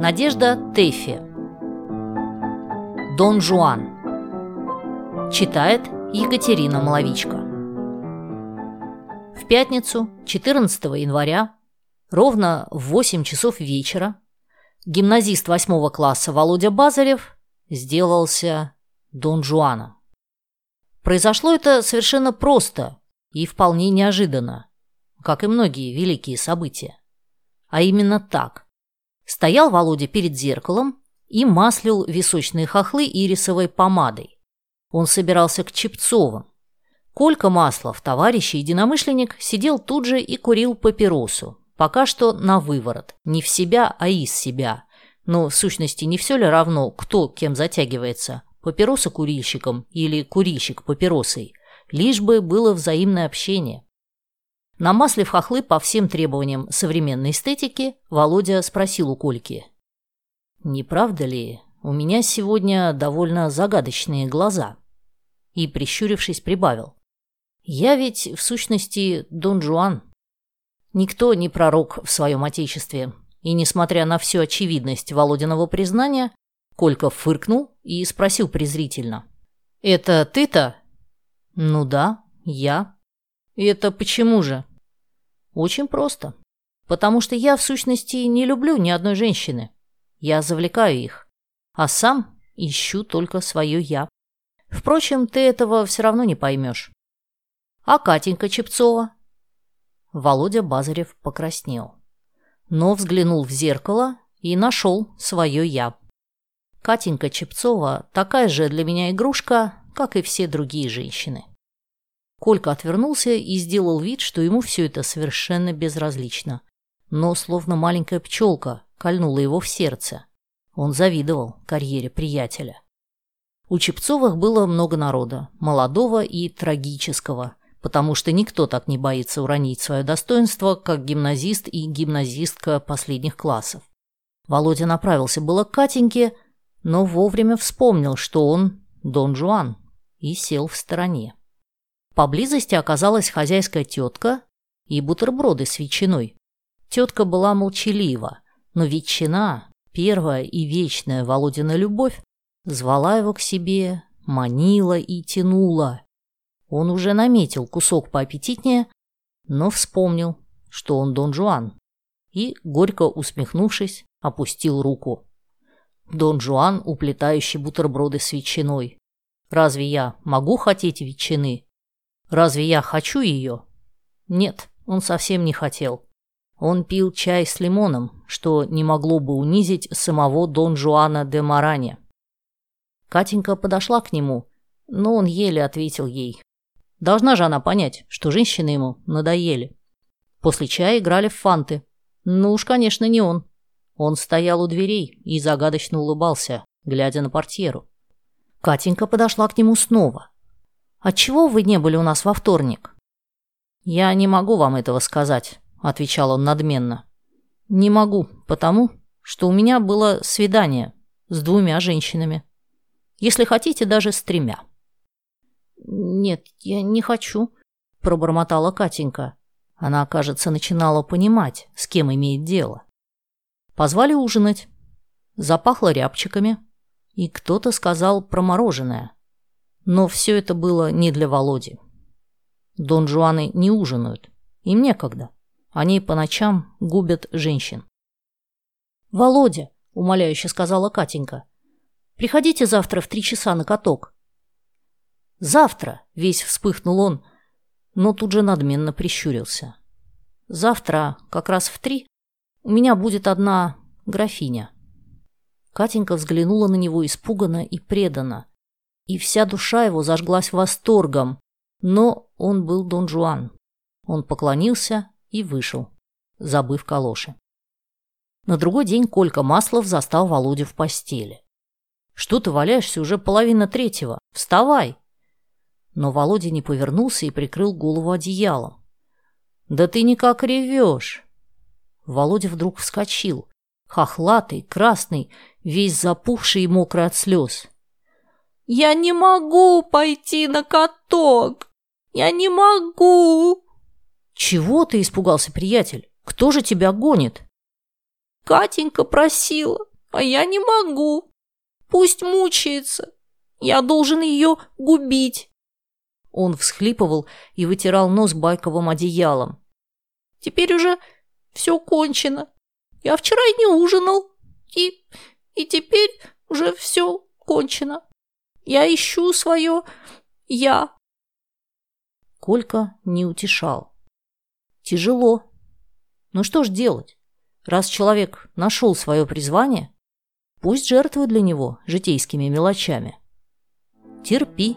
Надежда Тэффи Дон Жуан Читает Екатерина Маловичка В пятницу, 14 января, ровно в 8 часов вечера, гимназист 8 класса Володя Базарев сделался Дон Жуаном. Произошло это совершенно просто и вполне неожиданно, как и многие великие события. А именно так. Стоял Володя перед зеркалом и маслил височные хохлы ирисовой помадой. Он собирался к Чепцовым. Колька Маслов, товарищ и единомышленник, сидел тут же и курил папиросу. Пока что на выворот. Не в себя, а из себя. Но в сущности не все ли равно, кто кем затягивается? Папироса курильщиком или курильщик папиросой? Лишь бы было взаимное общение. Намаслив хохлы по всем требованиям современной эстетики, Володя спросил у Кольки. «Не правда ли, у меня сегодня довольно загадочные глаза?» И, прищурившись, прибавил. «Я ведь, в сущности, Дон Жуан. Никто не пророк в своем отечестве, и, несмотря на всю очевидность Володиного признания, Колька фыркнул и спросил презрительно. «Это ты-то?» «Ну да, я», и это почему же? Очень просто. Потому что я, в сущности, не люблю ни одной женщины. Я завлекаю их. А сам ищу только свое «я». Впрочем, ты этого все равно не поймешь. А Катенька Чепцова? Володя Базарев покраснел. Но взглянул в зеркало и нашел свое «я». Катенька Чепцова такая же для меня игрушка, как и все другие женщины. Колька отвернулся и сделал вид, что ему все это совершенно безразлично. Но, словно маленькая пчелка, кольнула его в сердце. Он завидовал карьере приятеля. У Чепцовых было много народа, молодого и трагического, потому что никто так не боится уронить свое достоинство, как гимназист и гимназистка последних классов. Володя направился было к Катеньке, но вовремя вспомнил, что он Дон Жуан, и сел в стороне. Поблизости оказалась хозяйская тетка и бутерброды с ветчиной. Тетка была молчалива, но ветчина, первая и вечная Володина любовь, звала его к себе, манила и тянула. Он уже наметил кусок поаппетитнее, но вспомнил, что он Дон Жуан, и, горько усмехнувшись, опустил руку. Дон Жуан, уплетающий бутерброды с ветчиной. Разве я могу хотеть ветчины? Разве я хочу ее? Нет, он совсем не хотел. Он пил чай с лимоном, что не могло бы унизить самого Дон Жуана де Маране. Катенька подошла к нему, но он еле ответил ей. Должна же она понять, что женщины ему надоели. После чая играли в фанты. Ну уж, конечно, не он. Он стоял у дверей и загадочно улыбался, глядя на портьеру. Катенька подошла к нему снова, «Отчего вы не были у нас во вторник?» «Я не могу вам этого сказать», — отвечал он надменно. «Не могу, потому что у меня было свидание с двумя женщинами. Если хотите, даже с тремя». «Нет, я не хочу», — пробормотала Катенька. Она, кажется, начинала понимать, с кем имеет дело. Позвали ужинать. Запахло рябчиками. И кто-то сказал про мороженое. Но все это было не для Володи. Дон Жуаны не ужинают. Им некогда. Они по ночам губят женщин. «Володя», — умоляюще сказала Катенька, — «приходите завтра в три часа на каток». «Завтра», — весь вспыхнул он, но тут же надменно прищурился. «Завтра, как раз в три, у меня будет одна графиня». Катенька взглянула на него испуганно и преданно и вся душа его зажглась восторгом. Но он был Дон Жуан. Он поклонился и вышел, забыв калоши. На другой день Колька Маслов застал Володю в постели. «Что ты валяешься уже половина третьего? Вставай!» Но Володя не повернулся и прикрыл голову одеялом. «Да ты никак ревешь!» Володя вдруг вскочил, хохлатый, красный, весь запухший и мокрый от слез. «Я не могу пойти на каток! Я не могу!» «Чего ты испугался, приятель? Кто же тебя гонит?» Катенька просила, а я не могу. Пусть мучается. Я должен ее губить. Он всхлипывал и вытирал нос байковым одеялом. Теперь уже все кончено. Я вчера и не ужинал. И, и теперь уже все кончено. Я ищу свое «я». Колька не утешал. Тяжело. Ну что ж делать? Раз человек нашел свое призвание, пусть жертвует для него житейскими мелочами. Терпи.